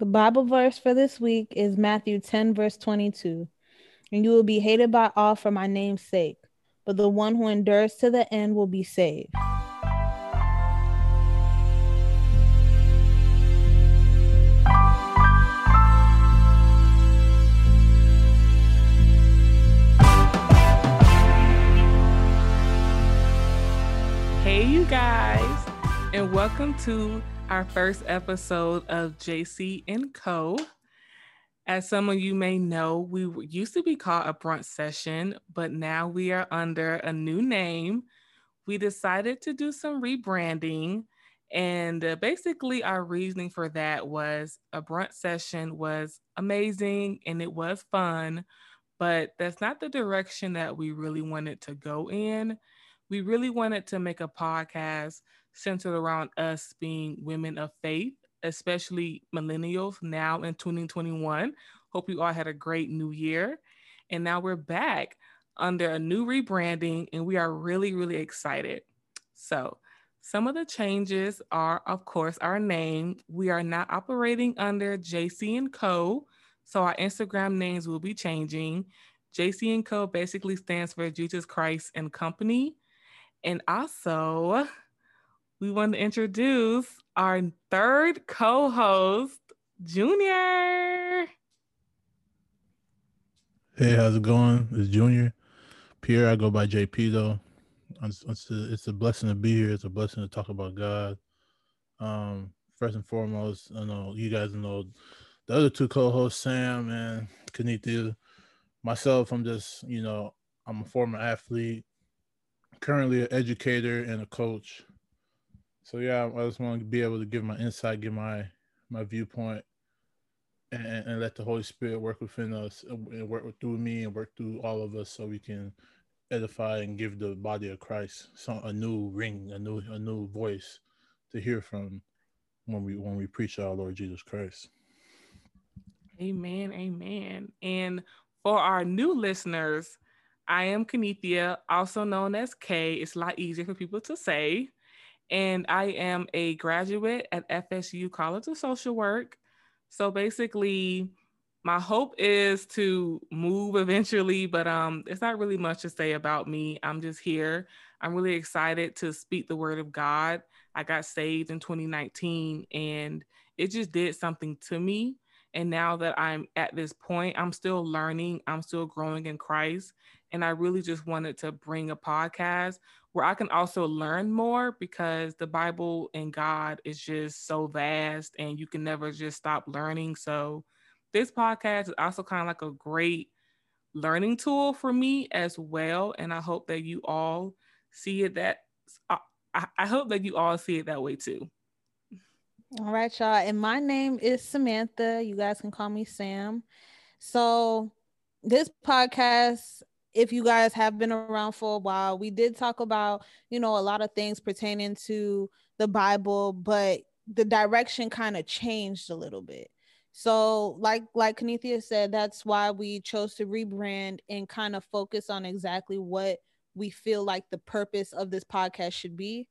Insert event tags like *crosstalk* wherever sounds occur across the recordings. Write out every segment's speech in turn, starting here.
The Bible verse for this week is Matthew 10, verse 22. And you will be hated by all for my name's sake, but the one who endures to the end will be saved. Welcome to our first episode of JC and Co. As some of you may know, we used to be called a brunch session, but now we are under a new name. We decided to do some rebranding, and uh, basically, our reasoning for that was a brunch session was amazing and it was fun, but that's not the direction that we really wanted to go in. We really wanted to make a podcast centered around us being women of faith, especially millennials now in 2021. Hope you all had a great new year. And now we're back under a new rebranding, and we are really, really excited. So, some of the changes are, of course, our name. We are not operating under JC and Co. So our Instagram names will be changing. JC and Co. basically stands for Jesus Christ and Company. And also, we want to introduce our third co host, Junior. Hey, how's it going? It's Junior. Pierre, I go by JP though. It's, it's, a, it's a blessing to be here. It's a blessing to talk about God. Um, first and foremost, I know you guys know the other two co-hosts, Sam and Kanithia. Myself, I'm just, you know, I'm a former athlete, currently an educator and a coach. So yeah, I just want to be able to give my insight, give my my viewpoint, and, and let the Holy Spirit work within us and work through me and work through all of us, so we can edify and give the body of Christ some a new ring, a new a new voice to hear from when we when we preach our Lord Jesus Christ. Amen. Amen. And for our new listeners, I am Kanithia, also known as K. It's a lot easier for people to say and I am a graduate at FSU College of Social Work. So basically, my hope is to move eventually, but um, it's not really much to say about me. I'm just here. I'm really excited to speak the word of God. I got saved in 2019 and it just did something to me. And now that I'm at this point, I'm still learning, I'm still growing in Christ. And I really just wanted to bring a podcast where I can also learn more because the Bible and God is just so vast and you can never just stop learning. So, this podcast is also kind of like a great learning tool for me as well. And I hope that you all see it that uh, I, I hope that you all see it that way too. All right, y'all. And my name is Samantha. You guys can call me Sam. So, this podcast if you guys have been around for a while, we did talk about, you know, a lot of things pertaining to the Bible, but the direction kind of changed a little bit. So, like like Kanithia said, that's why we chose to rebrand and kind of focus on exactly what we feel like the purpose of this podcast should be.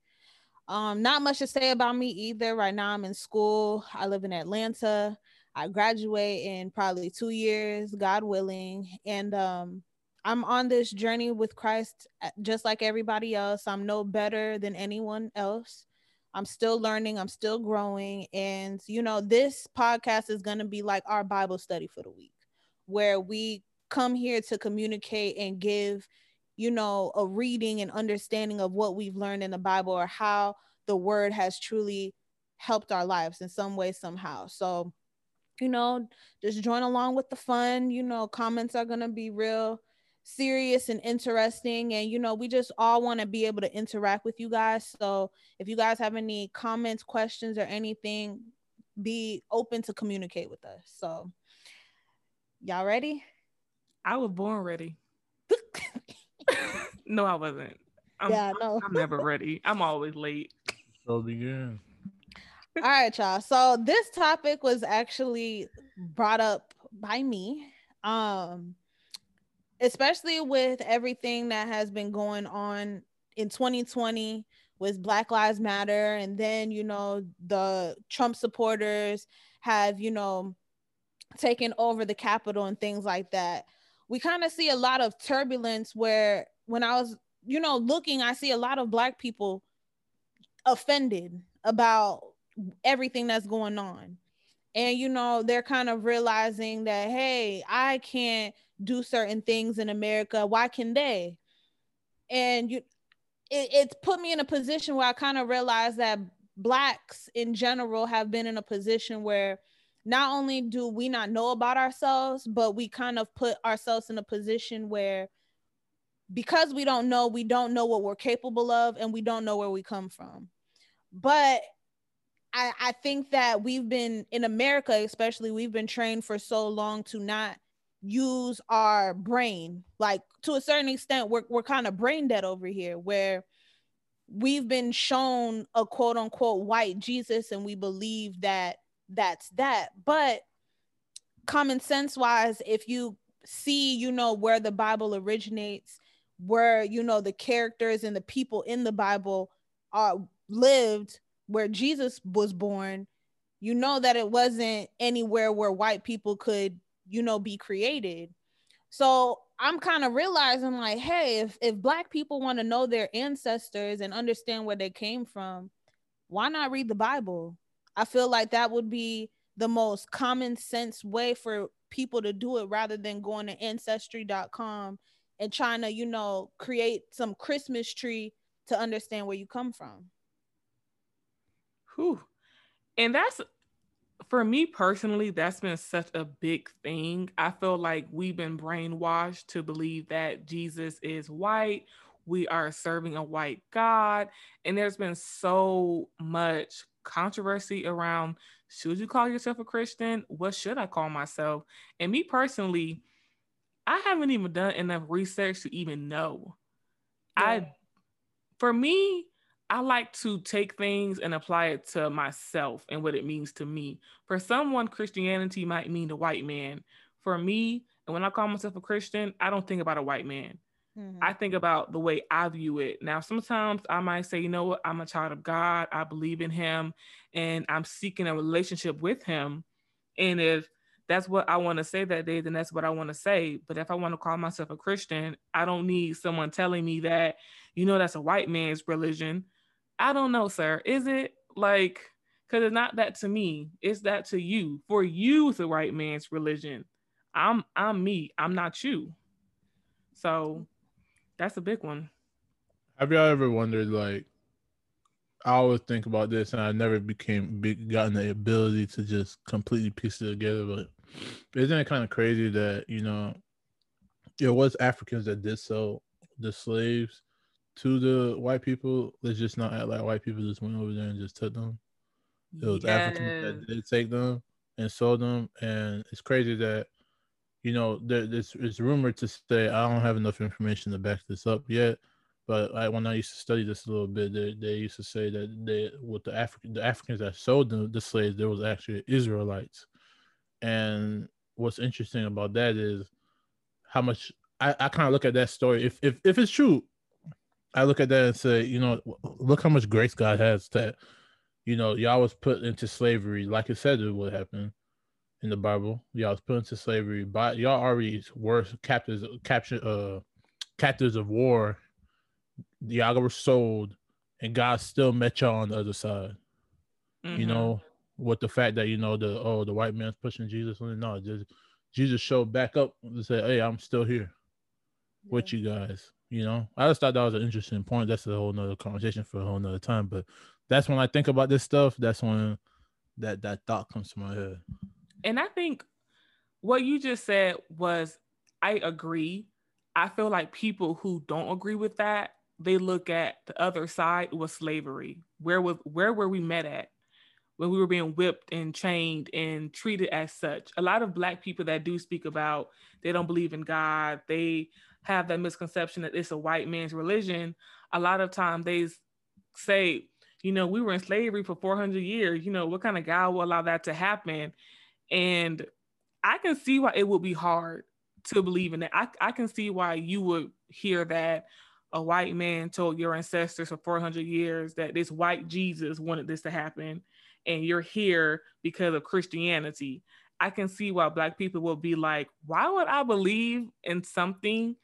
Um, not much to say about me either. Right now, I'm in school. I live in Atlanta. I graduate in probably two years, God willing, and um, I'm on this journey with Christ uh, just like everybody else. I'm no better than anyone else. I'm still learning, I'm still growing. And, you know, this podcast is going to be like our Bible study for the week, where we come here to communicate and give, you know, a reading and understanding of what we've learned in the Bible or how the word has truly helped our lives in some way, somehow. So, you know, just join along with the fun. You know, comments are going to be real serious and interesting and you know we just all want to be able to interact with you guys. So if you guys have any comments questions or anything be open to communicate with us. So y'all ready? I was born ready. *laughs* No i wasn't. I'm, yeah no. I'm never ready. I'm always late. So begin. All right y'all. So this topic was actually brought up by me. Um especially with everything that has been going on in 2020 with Black Lives Matter and then, you know, the Trump supporters have, you know, taken over the Capitol and things like that. We kind of see a lot of turbulence where when I was, you know, looking, I see a lot of black people offended about everything that's going on. And you know, they're kind of realizing that hey, I can't do certain things in America. Why can they? And you it, it's put me in a position where I kind of realized that blacks in general have been in a position where not only do we not know about ourselves, but we kind of put ourselves in a position where because we don't know, we don't know what we're capable of and we don't know where we come from. But I, I think that we've been in America, especially, we've been trained for so long to not use our brain. Like to a certain extent, we're we're kind of brain dead over here, where we've been shown a quote unquote white Jesus, and we believe that that's that. But common sense wise, if you see, you know, where the Bible originates, where you know the characters and the people in the Bible are lived, where Jesus was born, you know that it wasn't anywhere where white people could you know be created. So i'm kind of realizing like hey if, if black people want to know their ancestors and understand where they came from why not read the bible? I feel like that would be the most common sense way for people to do it rather than going to ancestry.com and trying to you know create some christmas tree to understand where you come from Whew. and that's for me personally, that's been such a big thing. I feel like we've been brainwashed to believe that Jesus is white. We are serving a white God. And there's been so much controversy around should you call yourself a Christian? What should I call myself? And me personally, I haven't even done enough research to even know. Yeah. I, for me, I like to take things and apply it to myself and what it means to me. For someone, Christianity might mean the white man. For me, and when I call myself a Christian, I don't think about a white man. Mm-hmm. I think about the way I view it. Now, sometimes I might say, you know what, I'm a child of God. I believe in Him and I'm seeking a relationship with Him. And if that's what I want to say that day, then that's what I want to say. But if I want to call myself a Christian, I don't need someone telling me that, you know, that's a white man's religion. I don't know, sir. Is it like because it's not that to me, it's that to you. For you, the right man's religion. I'm I'm me. I'm not you. So that's a big one. Have y'all ever wondered like I always think about this and I never became big gotten the ability to just completely piece it together, but isn't it kind of crazy that, you know, it was Africans that did sell the slaves to the white people. Let's just not act like white people just went over there and just took them. It was yes. Africans that did take them and sold them, and it's crazy that you know there, there's it's rumored to say I don't have enough information to back this up yet, but I, when I used to study this a little bit, they, they used to say that they with the African the Africans that sold the, the slaves, there was actually Israelites, and what's interesting about that is how much I, I kind of look at that story. If if if it's true, I look at that and say, you know, look how much grace God has that, you know, y'all was put into slavery, like it said it would happen in the Bible. Y'all was put into slavery, but y'all already were captives, captured, uh, captives of war. Y'all were sold, and God still met y'all on the other side. Mm-hmm. You know, with the fact that you know the oh the white man's pushing Jesus, and no, just Jesus showed back up and said, "Hey, I'm still here yeah. with you guys." You know, I just thought that was an interesting point. That's a whole nother conversation for a whole nother time. But that's when I think about this stuff. That's when that that thought comes to my head. And I think what you just said was, I agree. I feel like people who don't agree with that, they look at the other side was slavery. Where was where were we met at? When we were being whipped and chained and treated as such. A lot of black people that do speak about they don't believe in God, they have that misconception that it's a white man's religion, a lot of time they say, you know, we were in slavery for 400 years. You know, what kind of God will allow that to happen? And I can see why it would be hard to believe in that. I, I can see why you would hear that a white man told your ancestors for 400 years that this white Jesus wanted this to happen. and you're here because of Christianity, I can see why black people will be like, why would I believe in something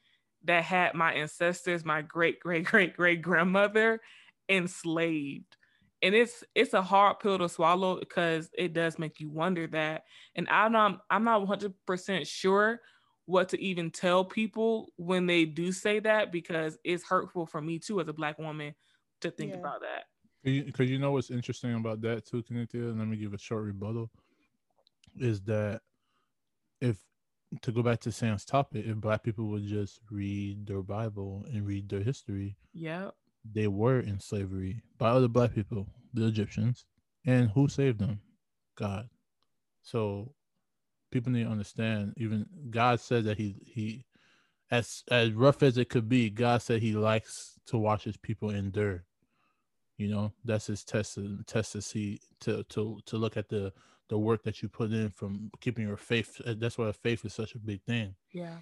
that had my ancestors, my great great *laughs* great great grandmother enslaved? And it's it's a hard pill to swallow because it does make you wonder that. And I'm not I'm not 100% sure what to even tell people when they do say that because it's hurtful for me too as a black woman to think yeah. about that. Because you know what's interesting about that too, Cynthia, and let me give a short rebuttal, is that if to go back to Sam's topic, if black people would just read their Bible and read their history, yeah, they were in slavery by other black people, the Egyptians, and who saved them? God. So people need to understand. Even God said that he he, as as rough as it could be, God said He likes to watch His people endure. You know, that's His test to test to see to to to look at the the work that you put in from keeping your faith. That's why faith is such a big thing. Yeah.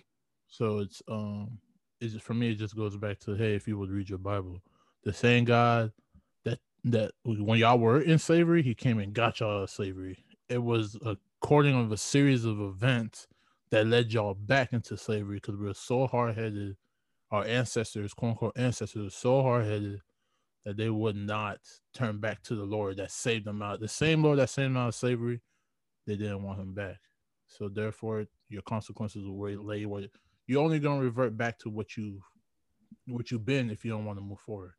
So it's um, it's for me. It just goes back to hey, if you would read your Bible, the same God that that when y'all were in slavery, He came and got y'all out of slavery. It was a recording of a series of events that led y'all back into slavery because we were so hard headed. Our ancestors, quote unquote ancestors, were so hard headed that they would not turn back to the Lord that saved them out. The same Lord that saved them out of slavery, they didn't want him back. So therefore, your consequences will lay where you're only gonna revert back to what you what you've been if you don't want to move forward.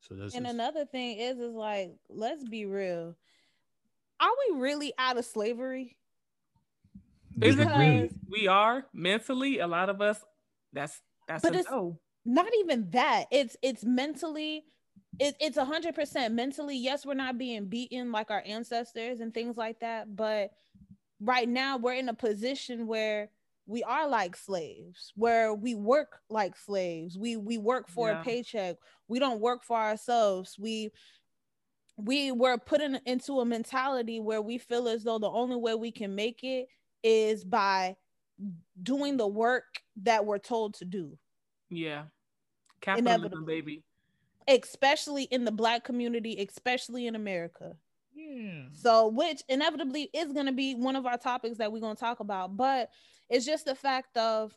So that's and just... another thing is is like let's be real are we really out of slavery? Physically, we are. Mentally, a lot of us. That's that's but it's no. Not even that. It's it's mentally. It, it's a hundred percent mentally. Yes, we're not being beaten like our ancestors and things like that. But right now, we're in a position where we are like slaves where we work like slaves we we work for yeah. a paycheck we don't work for ourselves we we were put in, into a mentality where we feel as though the only way we can make it is by doing the work that we're told to do. Yeah. Capitalism, baby. Especially in the black community, especially in America. Yeah. So, which inevitably is going to be one of our topics that we're going to talk about. But it's just the fact of,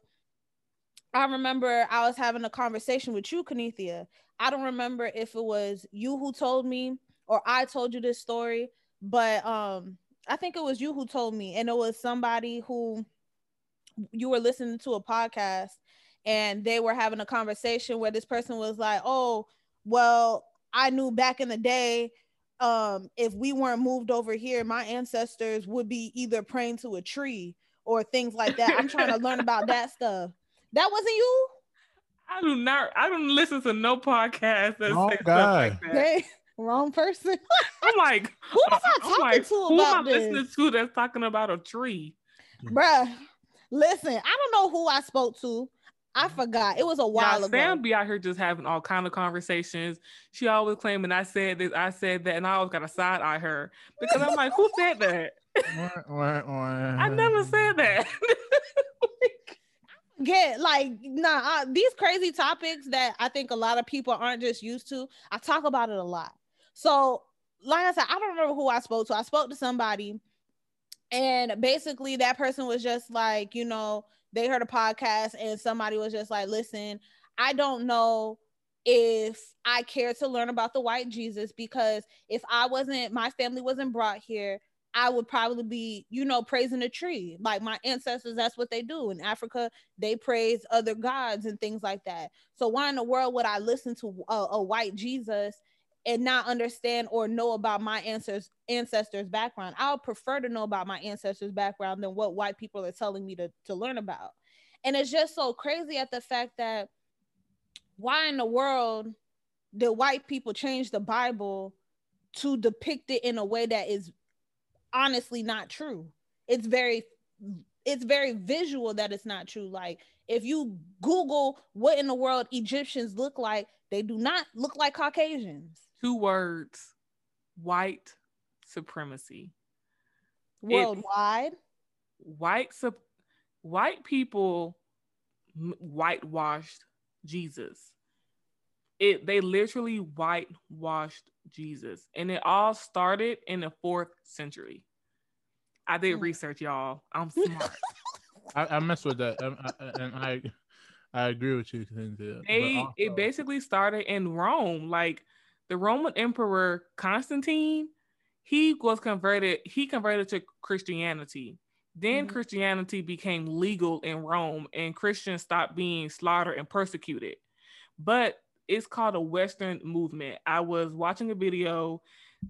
I remember I was having a conversation with you, Kanithia. I don't remember if it was you who told me or I told you this story, but um I think it was you who told me, and it was somebody who you were listening to a podcast and they were having a conversation where this person was like, Oh, well, I knew back in the day, um, if we weren't moved over here, my ancestors would be either praying to a tree or things like that. I'm trying to learn about that stuff. That wasn't you? I do not I don't listen to no podcast that oh, God. Like that wrong person. I'm like, *laughs* who was I talking like, to who about am I this? listening to that's talking about a tree? Bruh, listen, I don't know who I spoke to. I forgot. It was a while now, ago. Sam be out here just having all kind of conversations. She always claiming I said this, I said that, and I always got a side eye her because I'm like, who said that? *laughs* I never said that. *laughs* get like nah uh, these crazy topics that i think a lot of people aren't just used to i talk about it a lot so, like I said, I don't remember who I spoke to. I spoke to somebody, and basically, that person was just like, you know, they heard a podcast, and somebody was just like, listen, I don't know if I care to learn about the white Jesus because if I wasn't, my family wasn't brought here, I would probably be, you know, praising a tree. Like my ancestors, that's what they do. In Africa, they praise other gods and things like that. So why in the world would I listen to a, a white Jesus and not understand or know about my ancestors ancestors background. I'll prefer to know about my ancestors background than what white people are telling me to, to learn about. And it's just so crazy at the fact that why in the world did white people change the bible to depict it in a way that is honestly not true? It's very it's very visual that it's not true. Like if you google what in the world egyptians look like they do not look like caucasians two words white supremacy worldwide it, white white people whitewashed jesus it they literally whitewashed Jesus. And it all started in the fourth century. I did Hmm. research, y'all. I'm *laughs* smart. I, I mess with that, and I, and I I agree with you. Cynthia, they also- it basically started in Rome. Like the Roman Emperor Constantine, he was converted, he converted to Christianity. Then Mhm. Christianity became legal in Rome and Christians stopped being slaughtered and persecuted. But it's called a Western movement. I was watching a video.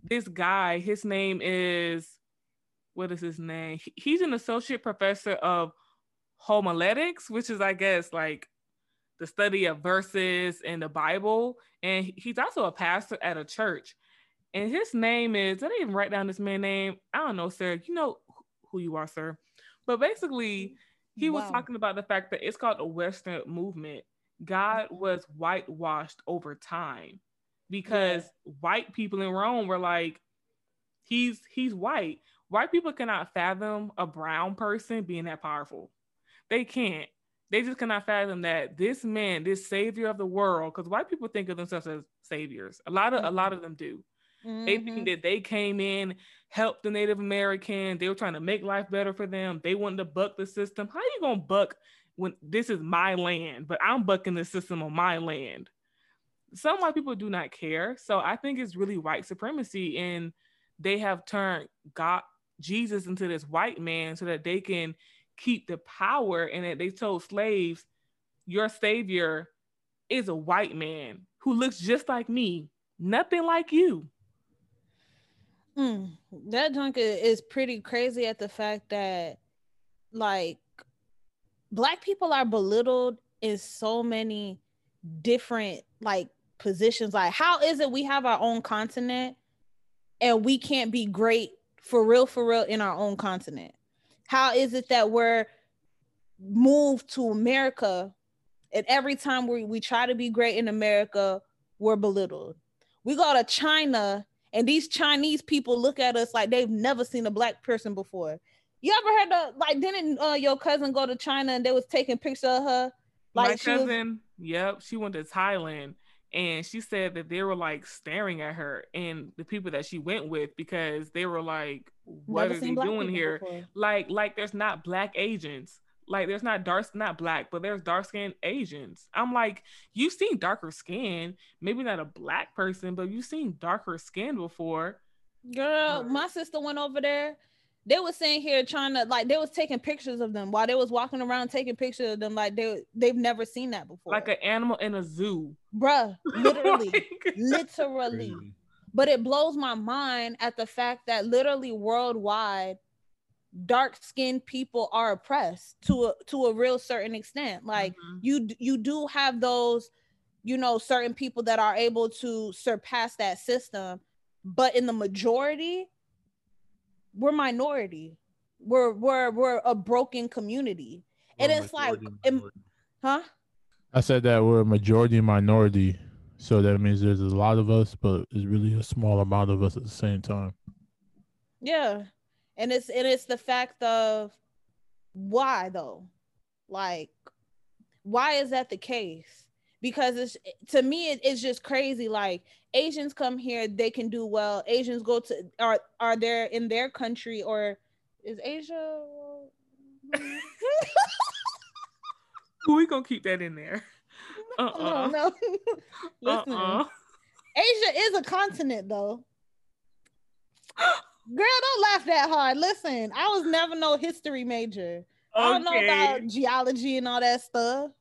This guy, his name is what is his name? He's an associate professor of homiletics, which is, I guess, like the study of verses in the Bible. And he's also a pastor at a church. And his name is, I didn't even write down this man's name. I don't know, sir. You know who you are, sir. But basically, he was talking about the fact that it's called the Western movement. God Mhm. was whitewashed over time because white people in Rome were like, he's he's white. White people cannot fathom a brown person being that powerful. They can't. They just cannot fathom that this man, this savior of the world, because white people think of themselves as saviors. A lot of a lot of them do. They Mhm. think that they came in, helped the Native American. They were trying to make life better for them. They wanted to buck the system. How you gonna buck when this is my land, but I'm bucking the system on my land? Some white people do not care. So I think it's really white supremacy, and they have turned God, Jesus, into this white man so that they can keep the power. And that they told slaves, "Your savior is a white man who looks just like me, nothing like you." Mm, that junk is pretty crazy at the fact that like black people are belittled in so many different like positions like how is it we have our own continent and we can't be great for real for real in our own continent how is it that we're moved to america and every time we, we try to be great in america we're belittled we go to china and these Chinese people look at us like they've never seen a black person before. You ever heard of like didn't uh, your cousin go to China and they was taking pictures of her? Like My she was- cousin, yep, she went to Thailand and she said that they were like staring at her and the people that she went with because they were like, what never is seen he doing here? before. Like, like there's not black agents Like there's not dark, not black, but there's dark skinned Asians. I'm like, you've seen darker skin, maybe not a black person, but you've seen darker skin before. Girl, Right. my sister went over there. They was sitting here trying to like they was taking pictures of them while they was walking around taking pictures of them like they they've never seen that before. Like an animal in a zoo. bruh, *laughs* literally, Like- literally. Crazy. but it blows my mind at the fact that literally worldwide dark skinned people are oppressed to a to a real certain extent like Mhm. you you do have those you know certain people that are able to surpass that system but in the majority we're minority we're we're we're a broken community and We're a it's like majority em- minority. huh I said that we're a majority minority, so that means there's a lot of us, but it's really a small amount of us at the same time. Yeah. And it's and it's the fact of why though? Like why is that the case? Because it's to me it, it's just crazy like Asians come here they can do well. Asians go to are are there in their country or is Asia *laughs* we gonna keep that in there. *laughs* No, Uh-uh. no. *laughs* Listen. Uh-uh. Asia is a continent though. *gasps* Girl, don't laugh that hard. Listen, I was never no history major. okay. I don't know about geology and all that stuff.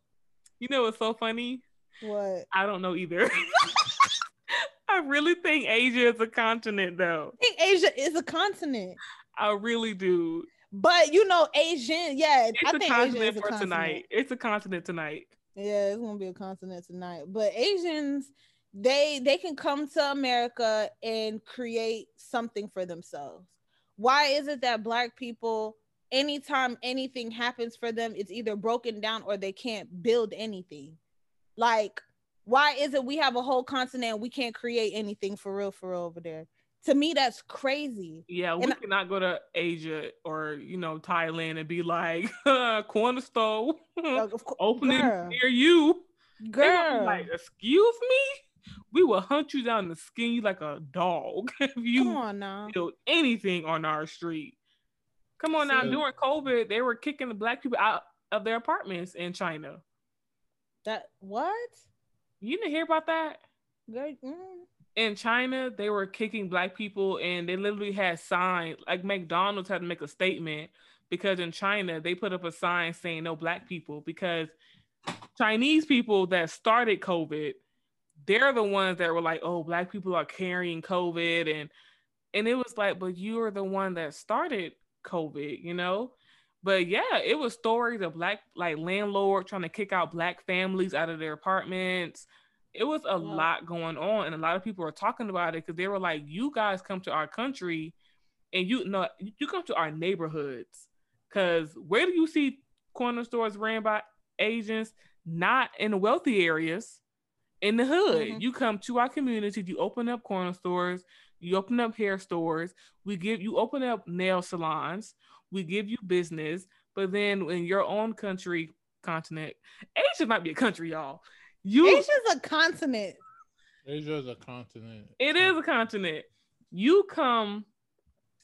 You know what's so funny? What? I don't know either. *laughs* I really think Asia is a continent, though. I think Asia is a continent, I really do. but you know, Asian, yeah, It's I a think Asia continent is a for continent. tonight. It's a continent tonight. Yeah, it's gonna be a continent tonight. But Asians, they they can come to America and create something for themselves. Why is it that black people, anytime anything happens for them, it's either broken down or they can't build anything? Like, why is it we have a whole continent and we can't create anything for real for real over there? To me, that's crazy. Yeah, we And I- cannot go to Asia or you know Thailand and be like *laughs* corner store Like, of *laughs* course, opening girl, near you. They gonna be girl. like, excuse me. we will hunt you down and skin you like a dog *laughs* if you Come on now. build anything on our street. Come on now, during COVID, they were kicking the black people out of their apartments in China. That what? You didn't hear about that? Mm. in China, they were kicking black people and they literally had signs like McDonald's had to make a statement because in China they put up a sign saying no black people because Chinese people that started COVID, they're the ones that were like, oh, black people are carrying COVID and and it was like, but you are the one that started COVID, you know? But yeah, it was stories of black like landlord trying to kick out black families out of their apartments. It was a Wow. lot going on, and a lot of people were talking about it because they were like, "You guys come to our country, and you know you come to our neighborhoods, because where do you see corner stores ran by Asians? Not in the wealthy areas, in the hood. Mhm. You come to our community, you open up corner stores, you open up hair stores, we give you open up nail salons, we give you business, but then in your own country continent, Asia might be a country, y'all. You Asia's a continent. Asia is a continent. it is a continent. You come,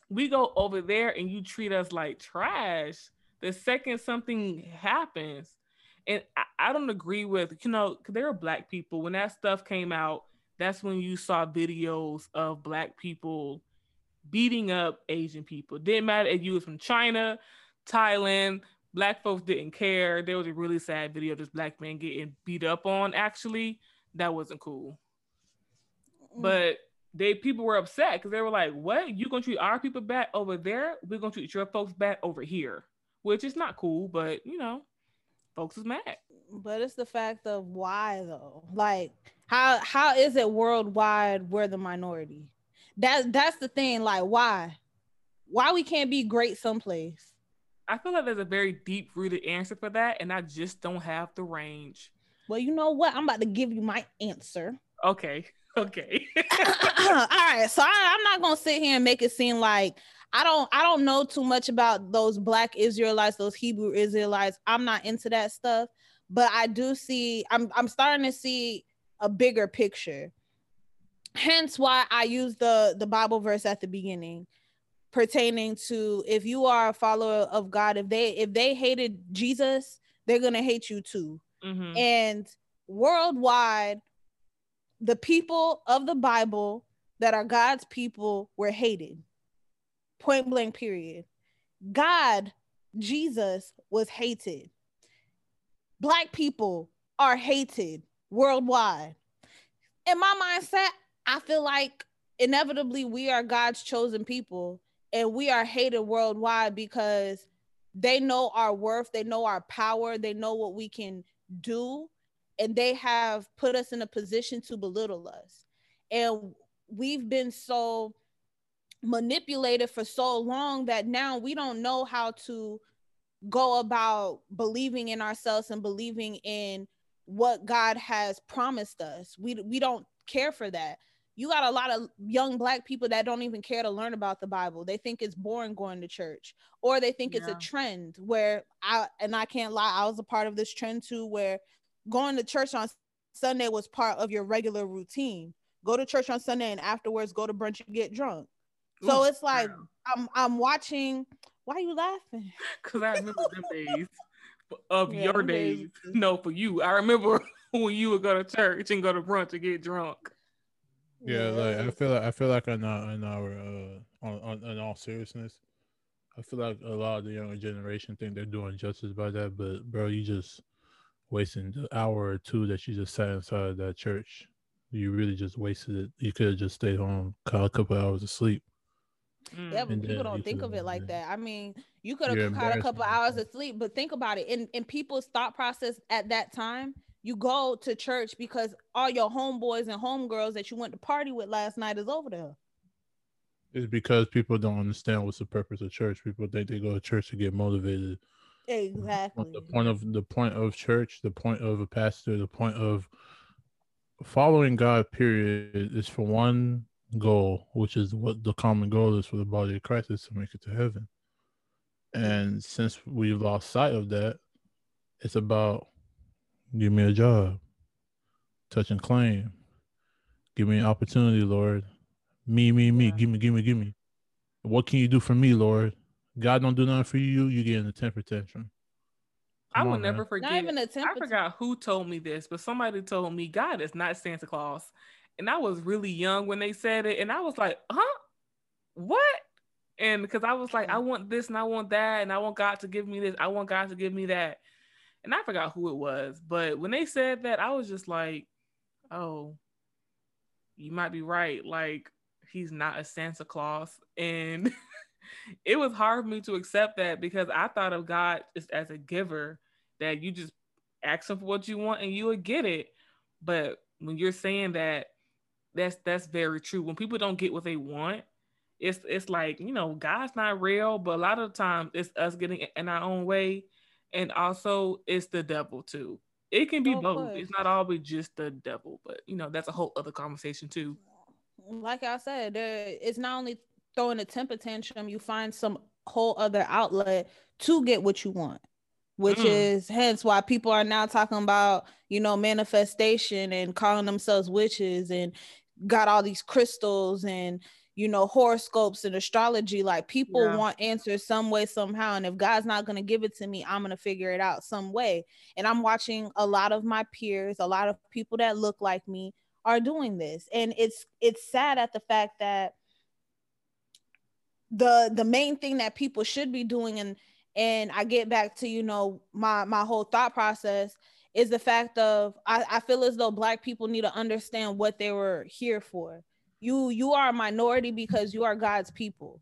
we go over there and you treat us like trash. The second something happens, and I, I don't agree with, you know, 'cause there are black people. When that stuff came out, that's when you saw videos of black people beating up Asian people. Didn't matter if you was from China, Thailand, black folks didn't care. There was a really sad video of this black man getting beat up on, actually. That wasn't cool Mm. but they people were upset because they were like, "What? You gonna treat our people bad over there? We're gonna treat your folks bad over here," which is not cool. But you know, folks is mad. but it's the fact of why though like how how is it worldwide we're the minority that that's the thing like why? Why we can't be great someplace? I feel like there's a very deep rooted answer for that, and I just don't have the range. well you know what? I'm about to give you my answer. Okay, *laughs* okay. *laughs* all right so I, i'm not gonna sit here and make it seem like i don't i don't know too much about those black israelites those hebrew israelites. I'm not into that stuff but i do see i'm i'm starting to see a bigger picture hence why i use the the bible verse at the beginning pertaining to if you are a follower of god if they if they hated jesus they're gonna hate you too Mhm. and worldwide, the people of the Bible that are God's people were hated. Point blank, period. God, Jesus, was hated. Black people are hated worldwide. In my mindset, I feel like inevitably we are God's chosen people and we are hated worldwide because they know our worth, they know our power, they know what we can do and they have put us in a position to belittle us and we've been so manipulated for so long that now we don't know how to go about believing in ourselves and believing in what God has promised us. We we don't care for that. You got a lot of young black people that don't even care to learn about the Bible. They think it's boring going to church or they think it's a trend where I and I can't lie, I was a part of this trend too where going to church on Sunday was part of your regular routine. Go to church on Sunday and afterwards go to brunch and get drunk. So Ooh, it's like girl. I'm I'm watching. Why are you laughing? *laughs* Cause I remember them days of Yeah, your days days. No, for you. I remember *laughs* when you would go to church and go to brunch and get drunk. Yeah, like I feel like I feel like in our in our uh on, on in all seriousness, I feel like a lot of the younger generation think they're doing justice by that, but bro, you just wasting the hour or two that you just sat inside that church. You really just wasted it. You could have just stayed home, caught a couple hours of sleep. Mm. Yeah, but And people don't think of it like that. I mean, you could have caught a couple embarrassing hours of sleep, but think about it. In in people's thought process at that time, you go to church because all your homeboys and homegirls that you went to party with last night is over there. It's because people don't understand what's the purpose of church. People think they go to church to get motivated. Exactly. The point of the point of church, the point of a pastor, the point of following God, period, is for one goal, which is what the common goal is for the body of Christ is to make it to heaven. And since we've lost sight of that, it's about give me a job, touch and claim, Give me an opportunity, Lord. Me, me, me. Yeah. Give me, give me, give me. What can you do for me, Lord? God don't do nothing for you. You get in a temper tantrum. I will on, man. never forget. Not even a I temper. I forgot who told me this, but somebody told me God is not Santa Claus. And I was really young when they said it. And I was like, huh? What? And because I was like, I mm. want this and I want that. And I want God to give me this. I want God to give me that. And I forgot who it was. But when they said that, I was just like, oh, you might be right. Like, he's not a Santa Claus. And *laughs* it was hard for me to accept that because I thought of God just as a giver that you just ask him for what you want and you would get it. But when you're saying that, that's that's very true. When people don't get what they want, it's it's like you know God's not real, but a lot of the times it's us getting in our own way, and also it's the devil too. It can be Of both. It's not always just the devil, but you know that's a whole other conversation too. like I said, there it's not only throwing a temper tantrum, you find some whole other outlet to get what you want. Which Mm. is hence why people are now talking about, you know, manifestation and calling themselves witches and got all these crystals and you know horoscopes and astrology like people Yeah. want answers some way somehow and if god's not going to give it to me i'm going to figure it out some way. And i'm watching a lot of my peers a lot of people that look like me are doing this. And it's it's sad at the fact that the the main thing that people should be doing and and i get back to you know my my whole thought process is the fact of I, I feel as though black people need to understand what they were here for you you are a minority because you are god's people.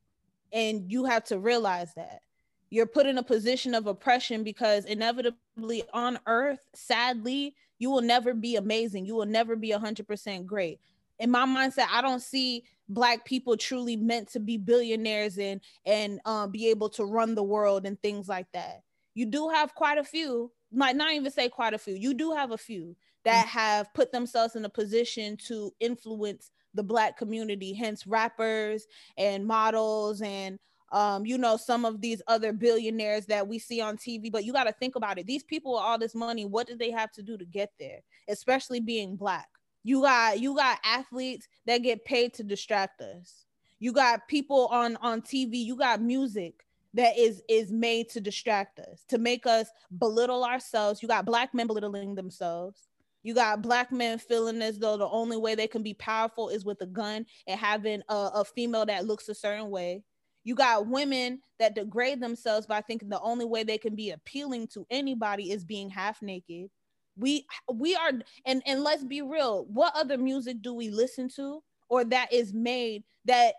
And you have to realize that. You're put in a position of oppression because inevitably on earth sadly you will never be amazing. You will never be 100% great. In my mindset i don't see black people truly meant to be billionaires and and um, be able to run the world and things like that. You do have quite a few might not even say quite a few you do have a few that have put themselves in a position to influence the black community hence rappers and models and um, you know some of these other billionaires that we see on tv but you got to think about it. These people with all this money what did they have to do to get there? Especially being black. You got you got athletes that get paid to distract us. You got people on on tv you got music that is is made to distract us to make us belittle ourselves. You got black men belittling themselves you got black men feeling as though the only way they can be powerful is with a gun and having a, a female that looks a certain way. You got women that degrade themselves by thinking the only way they can be appealing to anybody is being half naked. We we are and and let's be real what other music do we listen to or that is made that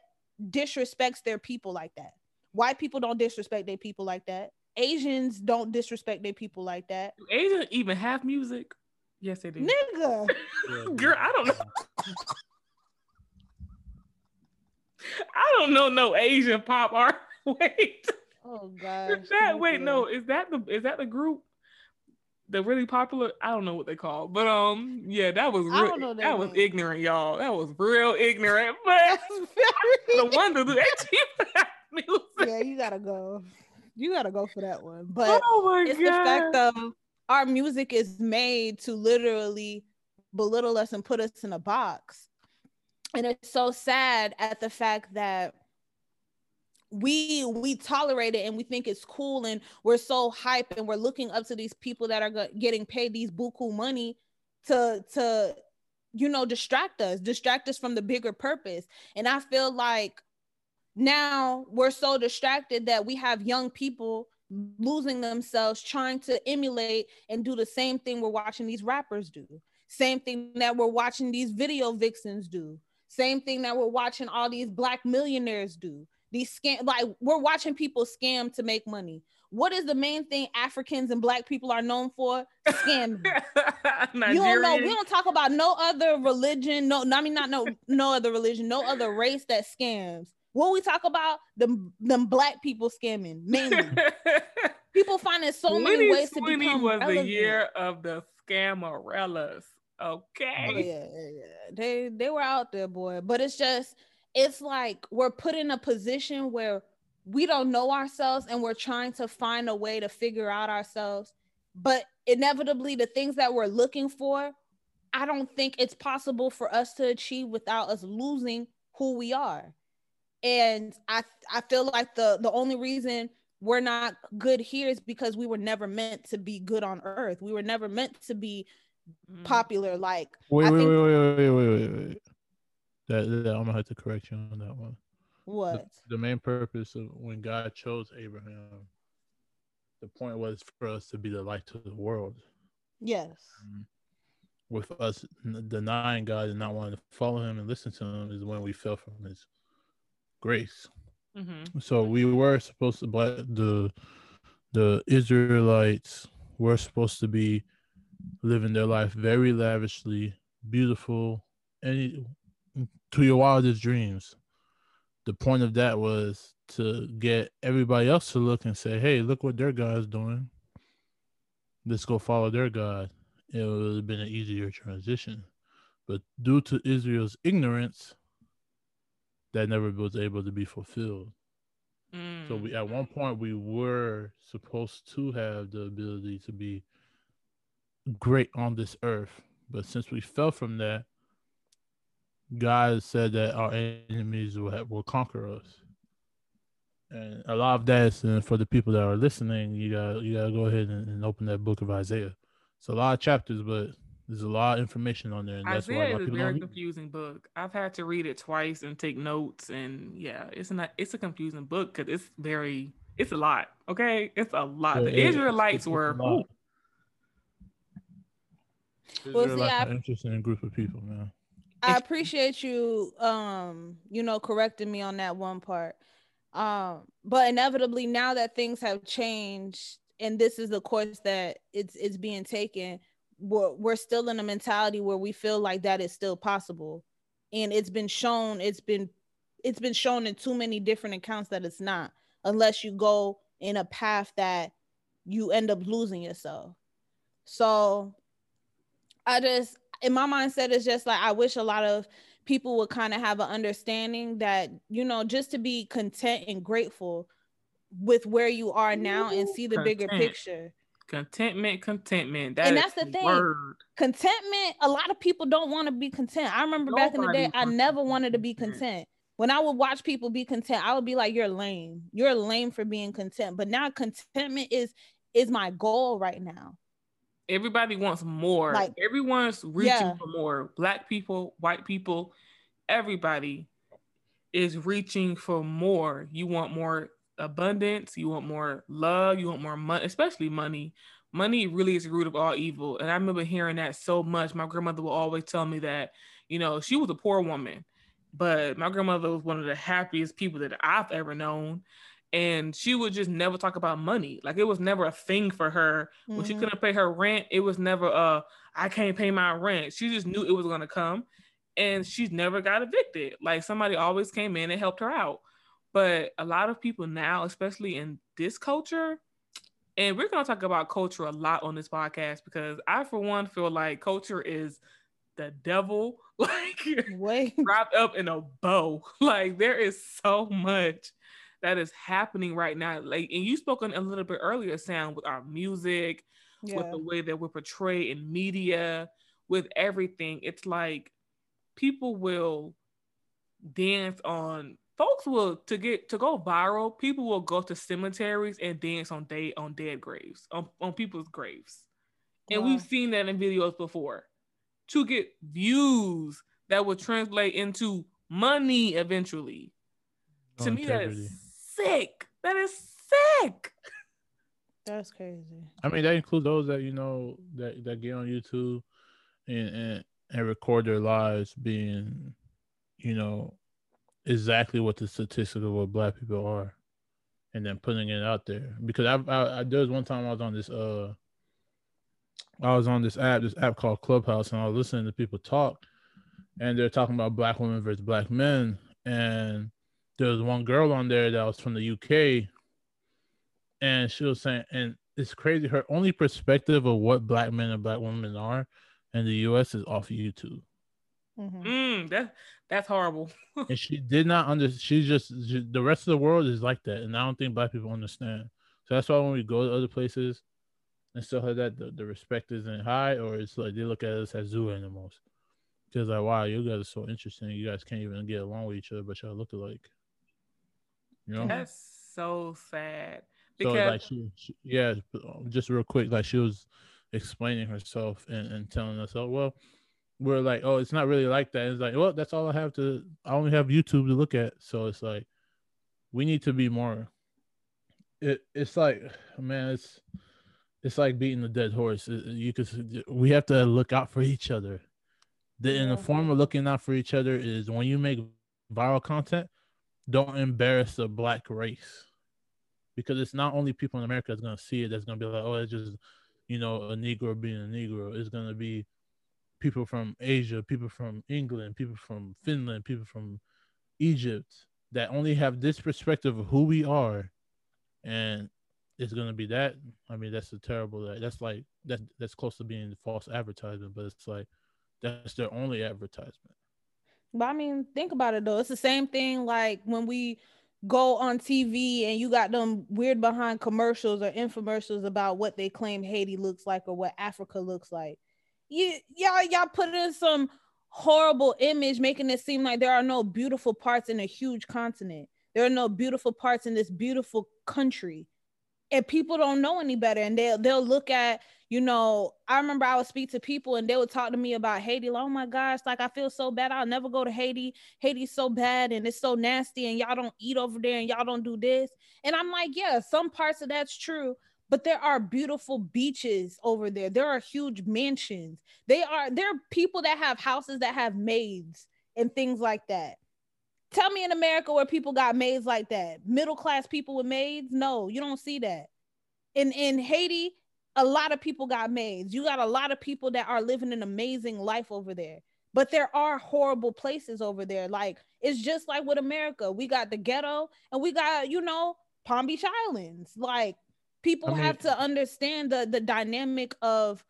disrespects their people like that? White people don't disrespect their people like that. Asians don't disrespect their people like that. Do Asians even have music? Yes, they do. nigga *laughs* Girl, I don't know. I don't know no Asian pop art. *laughs* Wait, oh gosh is that wait Nigga. no? Is that the is that the group? The really popular, I don't know what they call, but um, yeah, that was I real, don't know that was ignorant, y'all. That was real ignorant. *laughs* But That's very- the wonder do they cheap music? yeah you gotta go you gotta go for that one but oh my it's god! the fact of our music is made to literally belittle us and put us in a box. And it's so sad at the fact that we we tolerate it and we think it's cool and we're so hype and we're looking up to these people that are getting paid these buku money to to you know distract us distract us from the bigger purpose. And i feel like now we're so distracted that we have young people losing themselves trying to emulate and do the same thing we're watching these rappers do. Same thing that we're watching these video vixens do. Same thing that we're watching all these black millionaires do. These scam like we're watching people scam to make money. What is the main thing africans and black people are known for? Scamming. *laughs* You don't know. We don't talk about no other religion no i mean not no no other religion no other race that scams what we talk about them them black people scamming mainly *laughs* people finding so many ways to 2020 become was the year of the scamarellas. Oh, Okay. yeah, yeah, yeah. They they were out there, boy. But it's just it's like we're put in a position where we don't know ourselves and we're trying to find a way to figure out ourselves. But inevitably, the things that we're looking for I don't think it's possible for us to achieve without us losing who we are. And I I feel like the the only reason we're not good here is because we were never meant to be good on earth. We were never meant to be mm. popular. Like wait, wait, think- wait, wait, wait, wait, wait, wait. That, that I'm gonna have to correct you on that one. What? The, the main purpose of when God chose Abraham, the point was for us to be the light to the world. Yes. Um, with us denying God and not wanting to follow Him and listen to Him is when we fell from His grace. Mm-hmm. So we were supposed to the the Israelites were supposed to be living their life very lavishly, beautiful, any to your wildest dreams. The point of that was to get everybody else to look and say, "Hey, look what their God's doing. Let's go follow their God." It would have been an easier transition, but due to Israel's ignorance, that never was able to be fulfilled. Mm. So we at one point we were supposed to have the ability to be great on this earth, but since we fell from that, God said that our enemies will have, will conquer us, and a lot of that is uh, for the people that are listening. You got you got to go ahead and, and open that book of Isaiah. It's a lot of chapters, but there's a lot of information on there, and that's Isaiah why is a very confusing book. I've had to read it twice and take notes, and yeah, it's not it's a confusing book because it's very it's a lot. Okay, it's a lot. So the it, Israelites it's, it's were. Well, see, like I, an interesting group of people, man. I appreciate you, um, you know, correcting me on that one part. Um, but inevitably, now that things have changed, and this is the course that it's it's being taken we're, we're still in a mentality where we feel like that is still possible. And it's been shown it's been it's been shown in too many different accounts that it's not unless you go in a path that you end up losing yourself. So i just in my mindset is just like i wish a lot of people would kind of have an understanding that you know just to be content and grateful with where you are now and see the bigger picture Contentment, contentment. That and that's the thing. Word. Contentment. A lot of people don't want to be content. I remember Nobody back in the day, I never wanted to be content. When I would watch people be content, I would be like, "You're lame. You're lame for being content." But now, contentment is is my goal right now. Everybody wants more. Like everyone's reaching yeah. for more. Black people, white people, everybody is reaching for more. You want more abundance, you want more love, you want more money, especially money. Money really is the root of all evil. And I remember hearing that so much. My grandmother will always tell me that, you know, she was a poor woman, but my grandmother was one of the happiest people that I've ever known. And she would just never talk about money. Like it was never a thing for her. Mm-hmm. When she mm-hmm. couldn't pay her rent, it was never uh I can't pay my rent. She just knew it was gonna come. And she's never got evicted. Like somebody always came in and helped her out. But a lot of people now, especially in this culture, and we're going to talk about culture a lot on this podcast because I, for one, feel like culture is the devil, *laughs* like Wait. wrapped up in a bow. *laughs* Like there is so much that is happening right now. Like, and you spoke on a little bit earlier, Sam, with our music, yeah. with the way that we're portrayed in media, with everything. It's like people will dance on folks will to get to go viral. People will go to cemeteries and dance on day on dead graves on, on people's graves, and we've seen that in videos before to get views that will translate into money eventually. No to integrity. me, that is sick. That is sick. That's crazy. I mean, that includes those that you know that that get on YouTube and and, and record their lives being, you know, exactly what the statistics of what black people are and then putting it out there. Because I, I, I there was one time I was on this uh I was on this app this app called Clubhouse and I was listening to people talk and they're talking about black women versus black men. And there was one girl on there that was from the UK and she was saying and it's crazy her only perspective of what black men and black women are in the US is off YouTube. Mm-hmm. Mm, that that's horrible. and *laughs* she did not understand. She's just she, the rest of the world is like that, and I don't think black people understand. So that's why when we go to other places, and stuff like that, the, the respect isn't high, or it's like they look at us as zoo animals. Because like, wow, you guys are so interesting. You guys can't even get along with each other, but y'all look alike. You know, that's so sad. Because so like she, she, yeah, um, just real quick, like she was explaining herself and, and telling us, oh well, we're like, oh, it's not really like that. It's like, well, that's all I have to. I only have YouTube to look at, so it's like we need to be more. It it's like, man, it's it's like beating the dead horse. You could we have to look out for each other. The in the form of looking out for each other is when you make viral content, don't embarrass the black race. Because it's not only people in America that's gonna see it that's gonna be like, oh, it's just you know, a Negro being a Negro. It's gonna be people from Asia, people from England, people from Finland, people from Egypt that only have this perspective of who we are and it's gonna be that. I mean, that's a terrible. That's like that. That's close to being false advertisement, but it's like that's their only advertisement. But I mean, think about it though. It's the same thing like when we go on TV and you got them weird behind commercials or infomercials about what they claim Haiti looks like or what Africa looks like. You y'all y'all put in some horrible image making it seem like there are no beautiful parts in a huge continent. There are no beautiful parts in this beautiful country. And people don't know any better. And they'll they'll look at you know i remember i would speak to people and they would talk to me about haiti. Like, oh my gosh like i feel so bad. I'll never go to haiti. Haiti's so bad and it's so nasty and y'all don't eat over there and y'all don't do this. And i'm like yeah some parts of that's true but there are beautiful beaches over there there are huge mansions they are there are people that have houses that have maids and things like that Tell me in America where people got maids like that. Middle class people with maids? No, you don't see that. In in Haiti, a lot of people got maids. You got a lot of people that are living an amazing life over there. But there are horrible places over there. Like it's just like with America. We got the ghetto and we got, you know, Palm Beach Islands. Like people I mean, have to understand the the dynamic of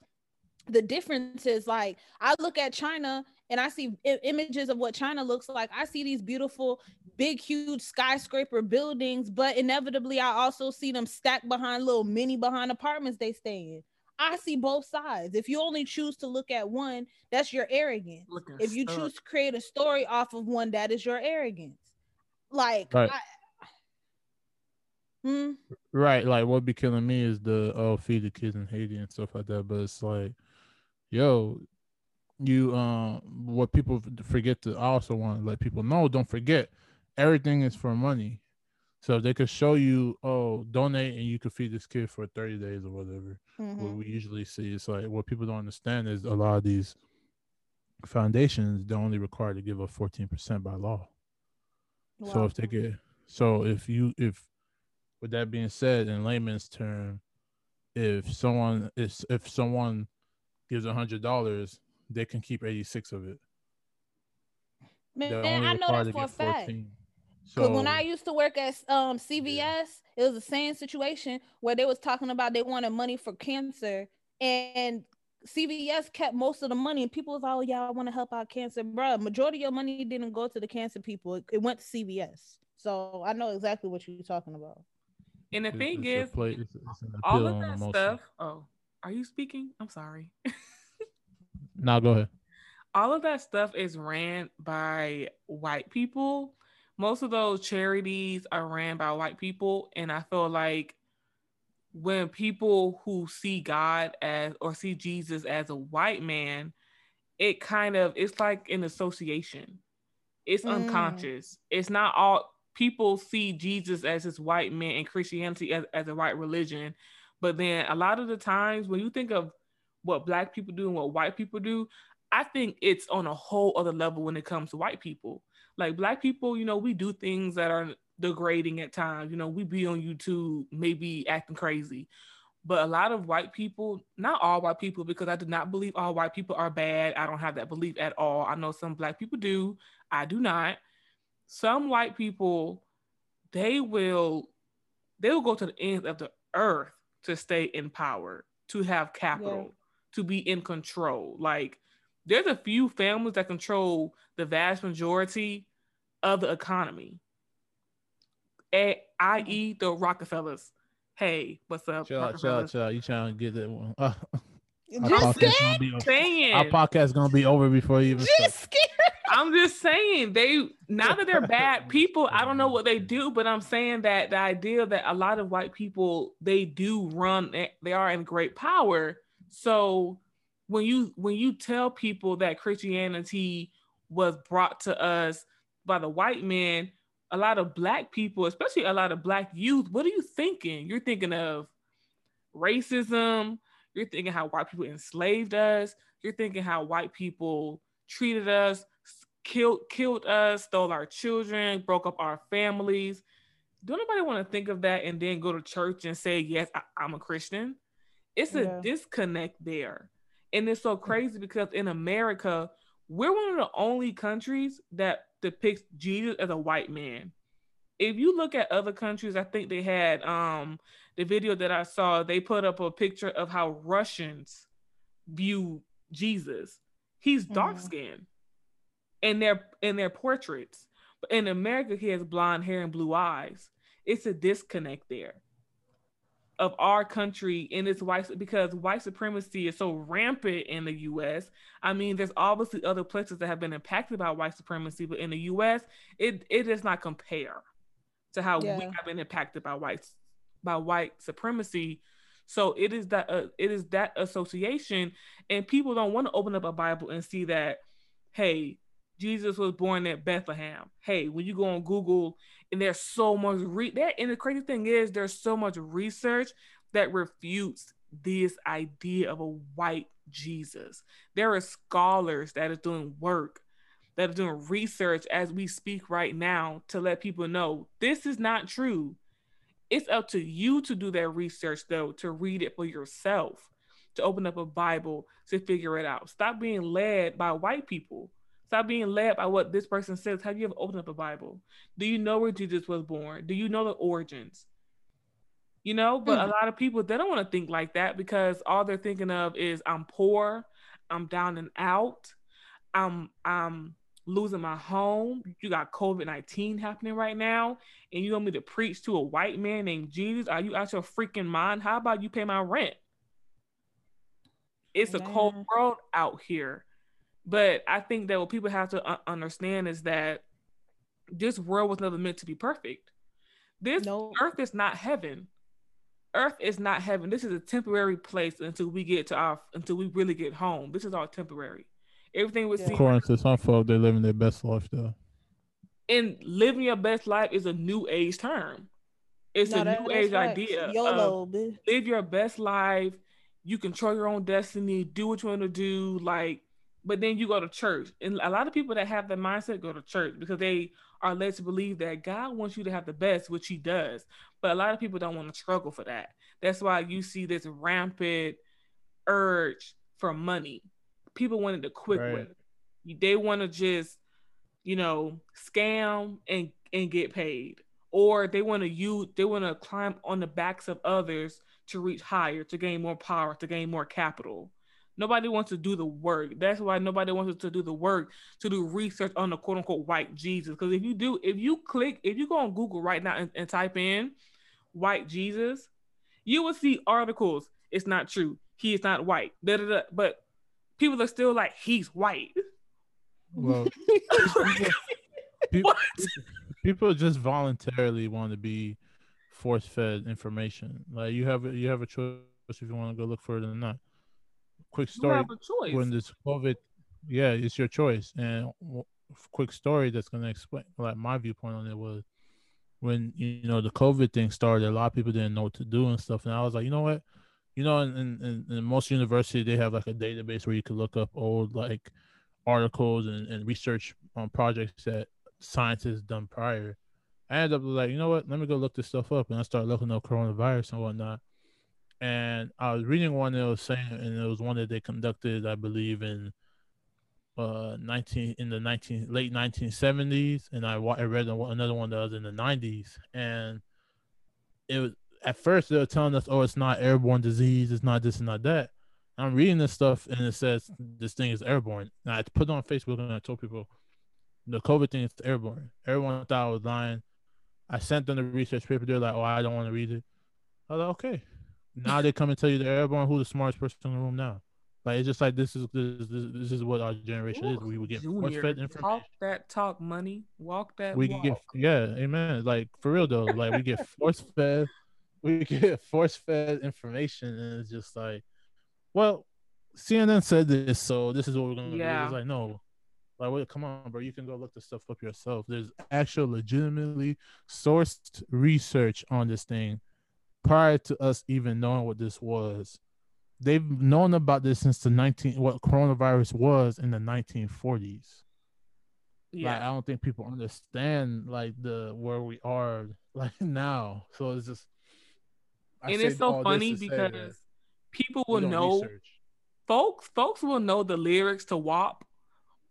the differences like i look at china and I see I- images of what China looks like. I see these beautiful, big, huge skyscraper buildings, but inevitably, I also see them stacked behind little mini behind apartments they stay in. I see both sides. If you only choose to look at one, that's your arrogance. Looking if you stuck. choose to create a story off of one, that is your arrogance. Like, right. I, Hmm? Right, like what be killing me is the oh feed the kids in Haiti and stuff like that. But it's like, yo, you um what people forget to I also want to let people know don't forget everything is for money so if they could show you oh donate and you could feed this kid for 30 days or whatever mm-hmm. what we usually see is like what people don't understand is a lot of these foundations they're only required to give up 14% by law wow. so if they get so if you if with that being said in layman's term if someone is if someone gives a hundred dollars they can keep 86 of it. Man, I know that for a fact. So when I used to work at um, CVS, yeah. it was the same situation where they was talking about they wanted money for cancer, and CVS kept most of the money. And people was like, "Oh yeah, I want to help out cancer, bro." Majority of your money didn't go to the cancer people; it, it went to CVS. So I know exactly what you're talking about. And the thing it's is, play, it's, it's all of that stuff. Oh, are you speaking? I'm sorry. *laughs* Now go ahead. All of that stuff is ran by white people. Most of those charities are ran by white people. And I feel like when people who see God as or see Jesus as a white man, it kind of it's like an association. It's mm. unconscious. It's not all people see Jesus as this white man and Christianity as, as a white religion. But then a lot of the times when you think of what black people do and what white people do, I think it's on a whole other level when it comes to white people. Like black people, you know, we do things that are degrading at times. You know, we be on YouTube, maybe acting crazy. But a lot of white people, not all white people, because I do not believe all white people are bad. I don't have that belief at all. I know some black people do. I do not. Some white people, they will, they will go to the ends of the earth to stay in power, to have capital, to be in control. Like there's a few families that control the vast majority of the economy, i.e., the Rockefellers hey, what's up? Chill out, chill out, chill out. You trying to get that one? Uh, *laughs* our Just podcast scared. gonna be over. Our podcast is gonna be over before you even start. Scared. I'm just saying they now that they're bad *laughs* people, I don't know what they do, but I'm saying that the idea that a lot of white people they do run they are in great power. So when you when you tell people that Christianity was brought to us by the white man, a lot of black people, especially a lot of black youth, what are you thinking? You're thinking of racism, you're thinking how white people enslaved us, you're thinking how white people treated us, killed killed us, stole our children, broke up our families. Do nobody want to think of that and then go to church and say, Yes, I, am a Christian? It's a Yeah. disconnect there. And it's so crazy because in America, we're one of the only countries that depicts Jesus as a white man. If you look at other countries, I think they had um the video that I saw, they put up a picture of how Russians view Jesus. He's dark Mhm. skinned in their in their portraits. But in America, he has blonde hair and blue eyes. It's a disconnect there of our country and its white because white supremacy is so rampant in the US. I mean, there's obviously other places that have been impacted by white supremacy, but in the US, it it does not compare to how we have been impacted by white by white supremacy. So it is that uh, it is that association, and people don't want to open up a Bible and see that, hey, Jesus was born at Bethlehem. Hey, when you go on Google and there's so much re that and the crazy thing is there's so much research that refutes this idea of a white Jesus. There are scholars that are doing work that are doing research as we speak right now to let people know this is not true. It's up to you to do that research though, to read it for yourself, to open up a Bible to figure it out. Stop being led by white people. Stop being led by what this person says. Have you ever opened up a Bible? Do you know where Jesus was born? Do you know the origins? You know, but a mm. lot of people they don't want to think like that because all they're thinking of is I'm poor, I'm down and out, I'm I'm losing my home. You got COVID 19 happening right now, and you want me to preach to a white man named Jesus? Are you out your freaking mind? How about you pay my rent? It's a cold world out here. But I think that what people have to uh, understand is that this world was never meant to be perfect. This Nope. earth is not heaven. Earth is not heaven. This is a temporary place until we get to our until we really get home. This is all temporary. Everything we Yeah. see According to some folk, they're living their best life though. and living your best life is a new age term. It's No, a new age facts. idea. YOLO, bitch. live your best life. You control your own destiny. Do what you want to do. Like, but then you go to church, and a lot of people that have that mindset go to church because they are led to believe that God wants you to have the best, which He does. But a lot of people don't want to struggle for that. That's why you see this rampant urge for money. People want it the quick Right. way. They want to just, you know, scam and and get paid, or they want to use they want to climb on the backs of others to reach higher, to gain more power, to gain more capital. Nobody wants to do the work. That's why nobody wants to do the work to do research on the quote unquote white Jesus. Because if you do, if you click, if you go on Google right now and, and type in white Jesus, you will see articles. It's not true. He is not white. Da, da, da. But people are still like, he's white. Well, *laughs* *laughs* people, What? people just voluntarily want to be force fed information. Like you have you have a choice if you want to go look for it or not. Quick story have a choice. when this COVID, yeah, it's your choice. And quick story that's gonna explain like my viewpoint on it was when you know the COVID thing started. A lot of people didn't know what to do and stuff. And I was like, you know what, you know, in in, in most universities they have like a database where you can look up old like articles and, and research on projects that scientists done prior. I ended up like, you know what? Let me go look this stuff up, and I started looking up coronavirus and whatnot. And I was reading one that was saying, and it was one that they conducted, I believe, in uh 19 in the 19 late 1970s, and I I read another one that was in the 90s, and it was at first they were telling us, oh, it's not airborne disease, it's not this and not that. I'm reading this stuff, and it says this thing is airborne. And I put it on Facebook, and I told people the COVID thing is airborne. Everyone thought I was lying. I sent them the research paper. They're like, "Oh, I don't want to read it." I was like, okay. Now they come and tell you they're airborne. Who's the smartest person in the room now? Like it's just like this is this this, this is what our generation Ooh, is. We would get force fed information. Talk that talk money. Walk that. We walk. get yeah, amen. Like for real though, like we get force fed. *laughs* We get force fed information, and it's just like, well, CNN said this, so this is what we're gonna yeah. do. It's like no, like wait, come on, bro. You can go look the stuff up yourself. There's actual legitimately sourced research on this thing prior to us even knowing what this was they've known about this since the 19 what coronavirus was in the 1940s yeah like, i don't think people understand like the where we are like *laughs* now so it's just I and it's so funny because people will know research. folks folks will know the lyrics to WAP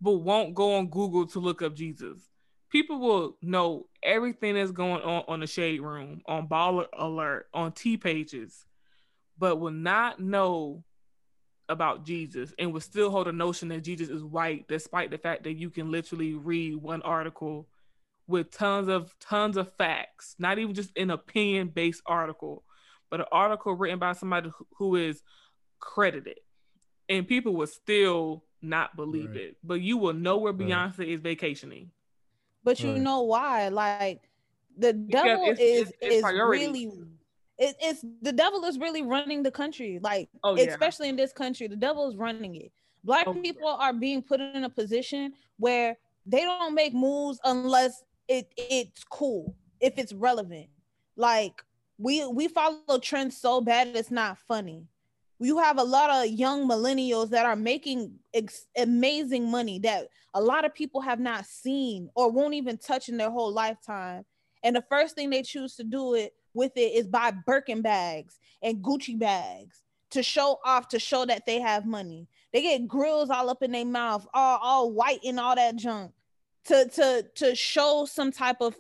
but won't go on Google to look up Jesus. People will know everything that's going on on the shade room, on baller alert, on T pages but will not know about Jesus and will still hold a notion that Jesus is white, despite the fact that you can literally read one article with tons of tons of facts, not even just an opinion based article, but an article written by somebody who is credited. And people will still not believe right. it. But you will know where Beyonce right. is vacationing. But you right. know why? Like the devil it's, is it's is really it, it's the devil is really running the country like oh, yeah. especially in this country the devil is running it black oh, people are being put in a position where they don't make moves unless it it's cool if it's relevant like we we follow trends so bad it's not funny you have a lot of young millennials that are making ex- amazing money that a lot of people have not seen or won't even touch in their whole lifetime. And the first thing they choose to do it with it is buy Birkin bags and Gucci bags to show off to show that they have money. They get grills all up in their mouth, all, all white and all that junk to to to show some type of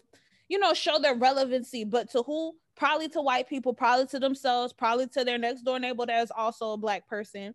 you know show their relevancy. But to who probably to white people probably to themselves probably to their next door neighbor that is also a black person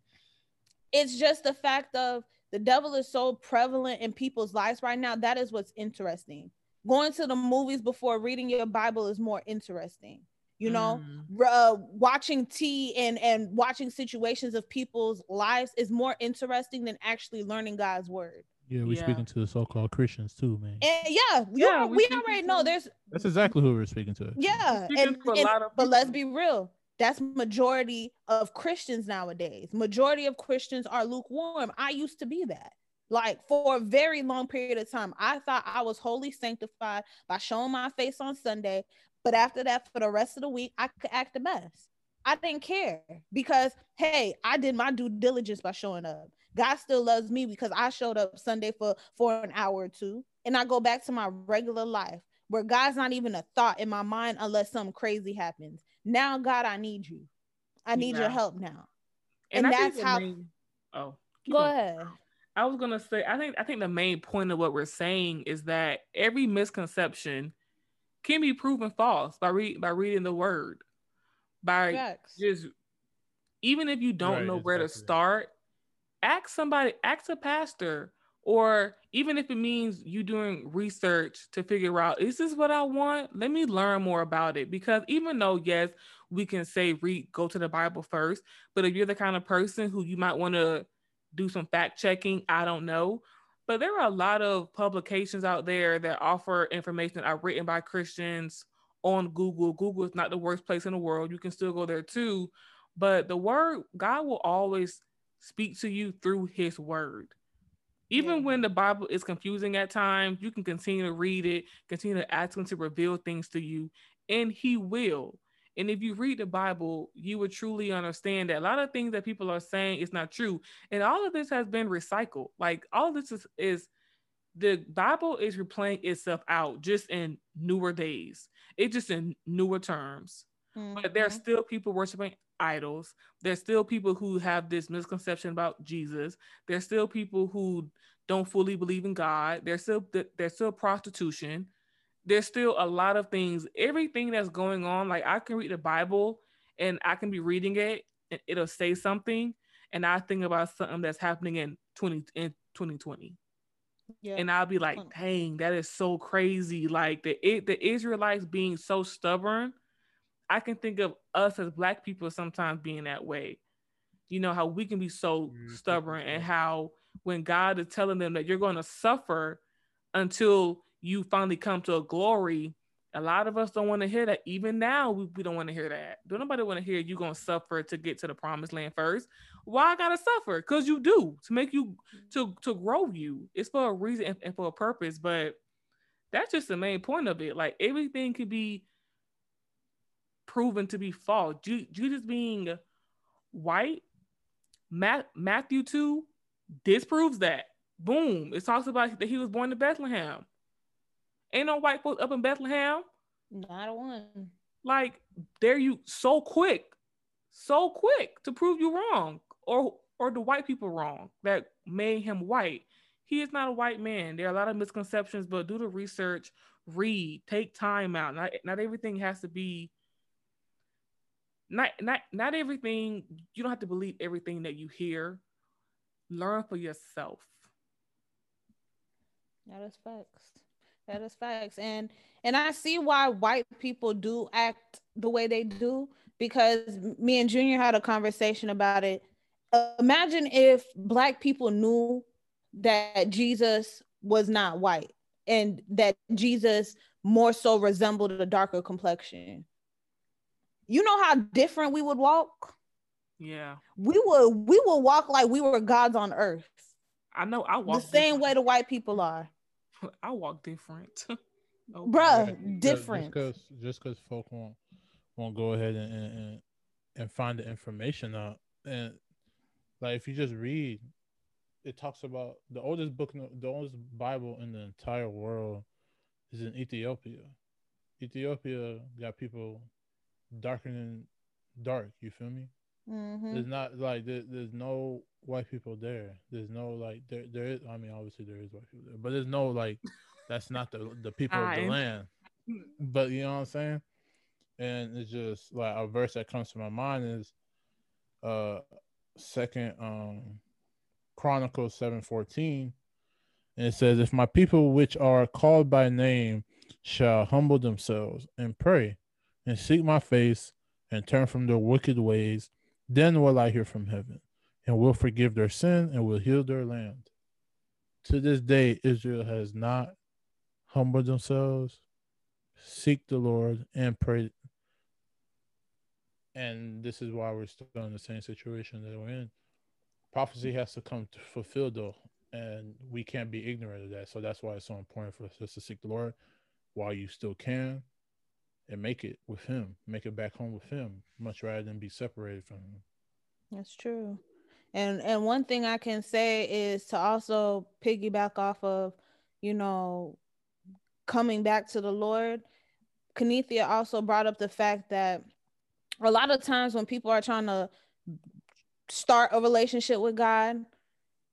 it's just the fact of the devil is so prevalent in people's lives right now that is what's interesting going to the movies before reading your Bible is more interesting. You know, mm. uh, watching tea and and watching situations of people's lives is more interesting than actually learning God's word. Yeah, we're yeah. speaking to the so-called Christians too, man. And yeah, yeah, we, we already know there's. That's exactly who we're speaking to. Yeah, and, and but let's be real. That's majority of Christians nowadays. Majority of Christians are lukewarm. I used to be that. Like for a very long period of time, I thought I was wholly sanctified by showing my face on Sunday. But after that, for the rest of the week, I could act a mess. I didn't care because, hey, I did my due diligence by showing up. God still loves me because I showed up Sunday for, for an hour or two. And I go back to my regular life where God's not even a thought in my mind unless something crazy happens. Now, God, I need you. I need yeah. your help now. And, and that's how. Main... Oh, go on. ahead. I was gonna say, I think I think the main point of what we're saying is that every misconception can be proven false by read by reading the word. By Facts. just even if you don't right, know where to start, ask somebody, ask a pastor, or even if it means you doing research to figure out is this what I want? Let me learn more about it. Because even though yes, we can say read go to the Bible first, but if you're the kind of person who you might want to do some fact checking. I don't know. But there are a lot of publications out there that offer information that are written by Christians on Google. Google is not the worst place in the world. You can still go there too. But the word, God will always speak to you through his word. Even yeah. when the Bible is confusing at times, you can continue to read it, continue to ask him to reveal things to you, and he will. And if you read the Bible, you would truly understand that a lot of things that people are saying is not true. And all of this has been recycled. Like all this is, is the Bible is replaying itself out just in newer days. It's just in newer terms. Mm-hmm. But there's still people worshiping idols. There's still people who have this misconception about Jesus. There's still people who don't fully believe in God. There's still there's still prostitution there's still a lot of things, everything that's going on. Like I can read the Bible and I can be reading it and it'll say something. And I think about something that's happening in 20 in 2020. Yeah. And I'll be like, dang, that is so crazy. Like the it, the Israelites being so stubborn. I can think of us as black people sometimes being that way. You know, how we can be so mm-hmm. stubborn and how when God is telling them that you're going to suffer until you finally come to a glory, a lot of us don't want to hear that. Even now, we, we don't want to hear that. Don't nobody want to hear you going to suffer to get to the promised land first. Why I gotta suffer? Because you do to make you to to grow you. It's for a reason and, and for a purpose. But that's just the main point of it. Like everything could be proven to be false. Jesus being white, Matt, Matthew 2 disproves that. Boom. It talks about that he was born in Bethlehem. Ain't no white folks up in Bethlehem. Not a one. Like, there you so quick, so quick to prove you wrong, or or the white people wrong that made him white. He is not a white man. There are a lot of misconceptions, but do the research, read, take time out. Not not everything has to be not not not everything you don't have to believe everything that you hear. Learn for yourself. That is facts. That is facts. And and i see why white people do act the way they do because me and junior had a conversation about it. Imagine if black people knew that jesus was not white and that jesus more so resembled a darker complexion you know how different we would walk? Yeah. We would we would walk like we were gods on earth. I know I walk the same different. way the white people are. *laughs* I walk different. *laughs* oh, Bruh, yeah, different. Just because just because folk won't won't go ahead and, and and find the information out. And like if you just read, it talks about the oldest book the oldest Bible in the entire world is in Ethiopia. Ethiopia got people darker than dark. You feel me? Mm-hmm. There's not like there, there's no white people there. There's no like there there is. I mean, obviously there is white people there, but there's no like that's not the the people of the land. But you know what I'm saying? And it's just like a verse that comes to my mind is uh second um Chronicles seven fourteen, and it says, "If my people which are called by name shall humble themselves and pray." And seek my face and turn from their wicked ways, then will I hear from heaven and will forgive their sin and will heal their land. To this day, Israel has not humbled themselves, seek the Lord, and pray. And this is why we're still in the same situation that we're in. Prophecy has to come to fulfill, though, and we can't be ignorant of that. So that's why it's so important for us to seek the Lord while you still can and make it with him, make it back home with him, much rather than be separated from him. That's true. And and one thing I can say is to also piggyback off of, you know, coming back to the Lord. Kanithia also brought up the fact that a lot of times when people are trying to start a relationship with God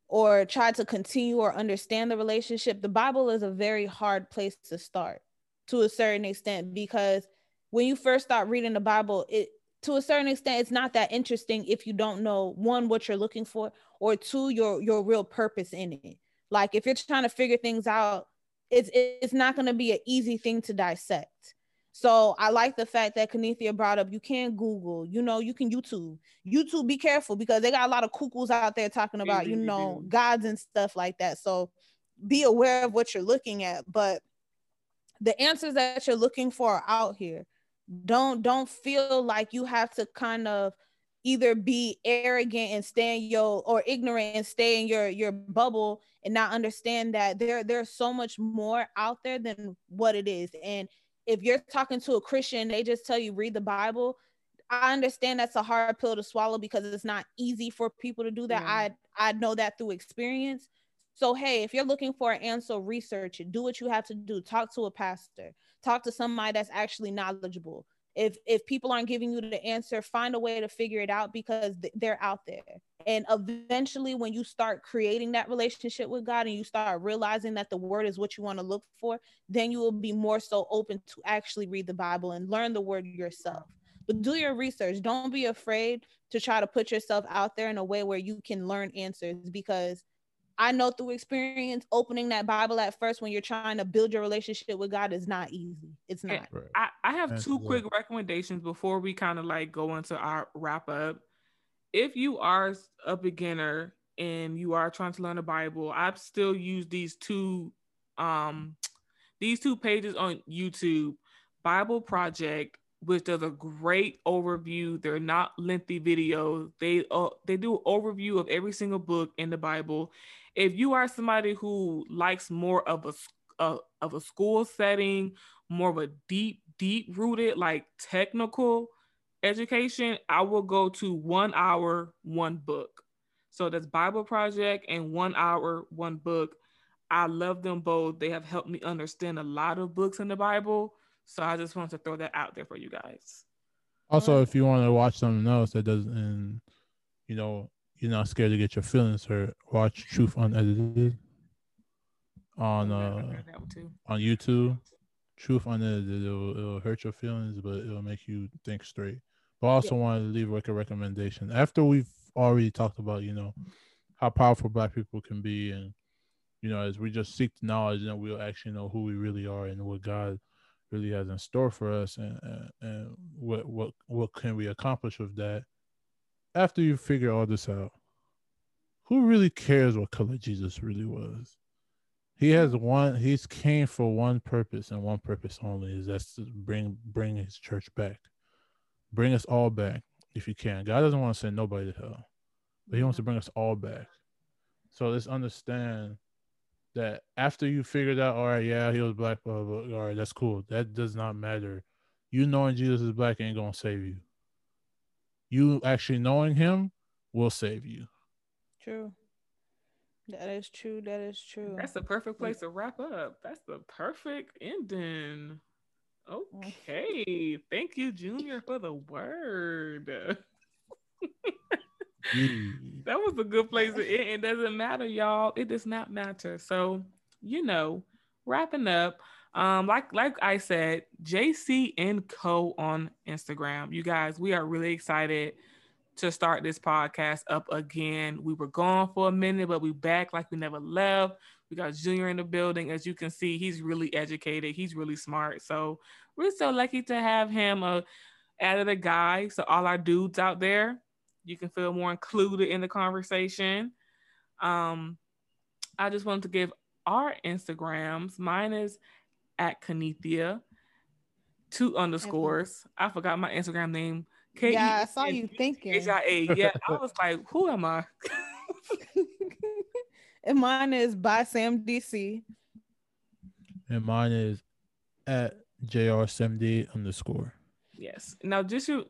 or try to continue or understand the relationship, the Bible is a very hard place to start to a certain extent because when you first start reading the Bible, it to a certain extent it's not that interesting if you don't know one what you're looking for or two your your real purpose in it. Like if you're trying to figure things out, it's it's not going to be an easy thing to dissect. So I like the fact that Kanithia brought up you can Google, you know, you can YouTube. YouTube, be careful because they got a lot of cuckoos out there talking about, you know, gods and stuff like that. So be aware of what you're looking at. But the answers that you're looking for are out here. Don't don't feel like you have to kind of either be arrogant and stay in your or ignorant and stay in your your bubble and not understand that there there's so much more out there than what it is. And if you're talking to a christian they just tell you read the bible. I understand that's a hard pill to swallow because it's not easy for people to do that. Yeah. i i know that through experience so, hey, if you're looking for an answer, research it. Do what you have to do. Talk to a pastor. Talk to somebody that's actually knowledgeable. If if people aren't giving you the answer, find a way to figure it out because they're out there. And eventually, when you start creating that relationship with God and you start realizing that the word is what you want to look for, then you will be more so open to actually read the Bible and learn the word yourself. But do your research. Don't be afraid to try to put yourself out there in a way where you can learn answers because I know through experience, opening that Bible at first when you're trying to build your relationship with God is not easy. It's not. I, I have two quick recommendations before we kind of like go into our wrap up. If you are a beginner and you are trying to learn the Bible, I still use these two um these two pages on YouTube, Bible Project, which does a great overview. They're not lengthy videos. They uh, they do overview of every single book in the Bible. If you are somebody who likes more of a, a of a school setting, more of a deep deep rooted like technical education, I will go to one hour, one book. So that's Bible Project and one hour, one book. I love them both. They have helped me understand a lot of books in the Bible. So I just wanted to throw that out there for you guys. Also, if you want to watch something else that doesn't, and you know, you're not scared to get your feelings hurt, watch Truth Unedited on uh on YouTube. Truth Unedited, it'll, it'll hurt your feelings, but it'll make you think straight. But I also yeah. wanted to leave like a recommendation after we've already talked about, you know, how powerful Black people can be, and you know, as we just seek the knowledge, then we'll actually know who we really are and what God really has in store for us, and and, and what what what can we accomplish with that. After you figure all this out, who really cares what color Jesus really was? He has one. He's came for one purpose and one purpose only. Is that's to bring bring his church back, bring us all back if you can. God doesn't want to send nobody to hell, but He wants to mm-hmm. bring us all back. So let's understand that after you figured out, all right, yeah, he was black, blah, blah, blah, all right, that's cool. That does not matter. You knowing Jesus is black ain't gonna save you. You actually knowing him will save you. True. That is true. That is true. That's the perfect place to wrap up. That's the perfect ending. Okay. Thank you, Junior, for the word. *laughs* that was a good place to end. It doesn't matter, y'all. It does not matter. So, you know, wrapping up. Um, like like I said, JC and Co on Instagram. You guys, we are really excited to start this podcast up again. We were gone for a minute, but we back like we never left. We got Junior in the building. As you can see, he's really educated. He's really smart. So we're so lucky to have him uh, added a guy. So all our dudes out there, you can feel more included in the conversation. Um, I just wanted to give our Instagrams. Mine is at Kanithia, two underscores. I forgot my Instagram name. K- yeah, I saw you thinking. H-I-A. Yeah, I was like, who am I? *laughs* and mine is by Sam DC. And mine is at JR70 underscore. Yes. Now, just you,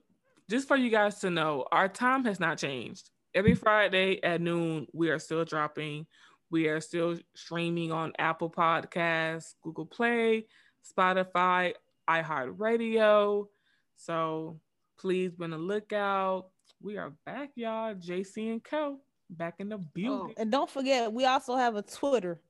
just for you guys to know, our time has not changed. Every Friday at noon, we are still dropping. We are still streaming on Apple Podcasts, Google Play, Spotify, iHeartRadio. So please be on the lookout. We are back, y'all. JC and Co. Back in the oh, building. Oh, and don't forget, we also have a Twitter.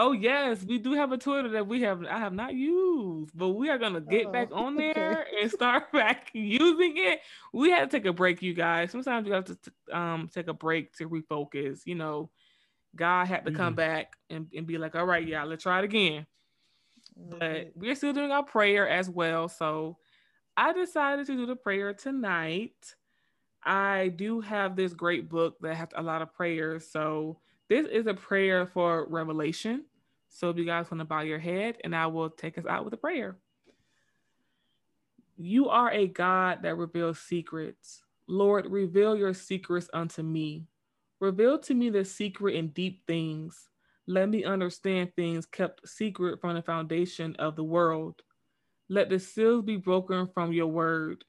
Oh yes, we do have a Twitter that we have I have not used, but we are gonna get oh, back on *laughs* there okay. and start *laughs* back using it. We had to take a break, you guys. Sometimes you have to um take a break to refocus. You know, God had to come mm. back and, and be like, all right, yeah, let's try it again. Mm-hmm. But we're still doing our prayer as well. So I decided to do the prayer tonight. I do have this great book that has a lot of prayers. So this is a prayer for revelation. So if you guys want to bow your head, and I will take us out with a prayer. You are a God that reveals secrets. Lord, reveal your secrets unto me. Reveal to me the secret and deep things. Let me understand things kept secret from the foundation of the world. Let the seals be broken from your word.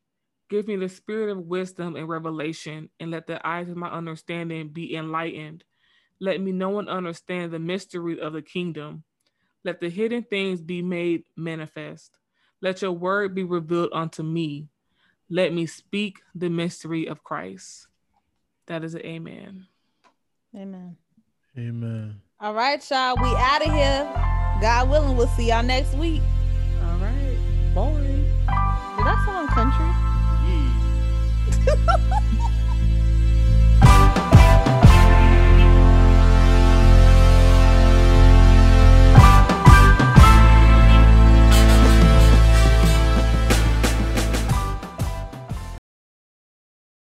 Give me the spirit of wisdom and revelation, and let the eyes of my understanding be enlightened. Let me know and understand the mystery of the kingdom. Let the hidden things be made manifest. Let your word be revealed unto me. Let me speak the mystery of Christ. That is an amen. Amen. Amen. All right, y'all. We out of here. God willing, we'll see y'all next week. All right. Bye. Did that sound country? Yeah. *laughs* *laughs*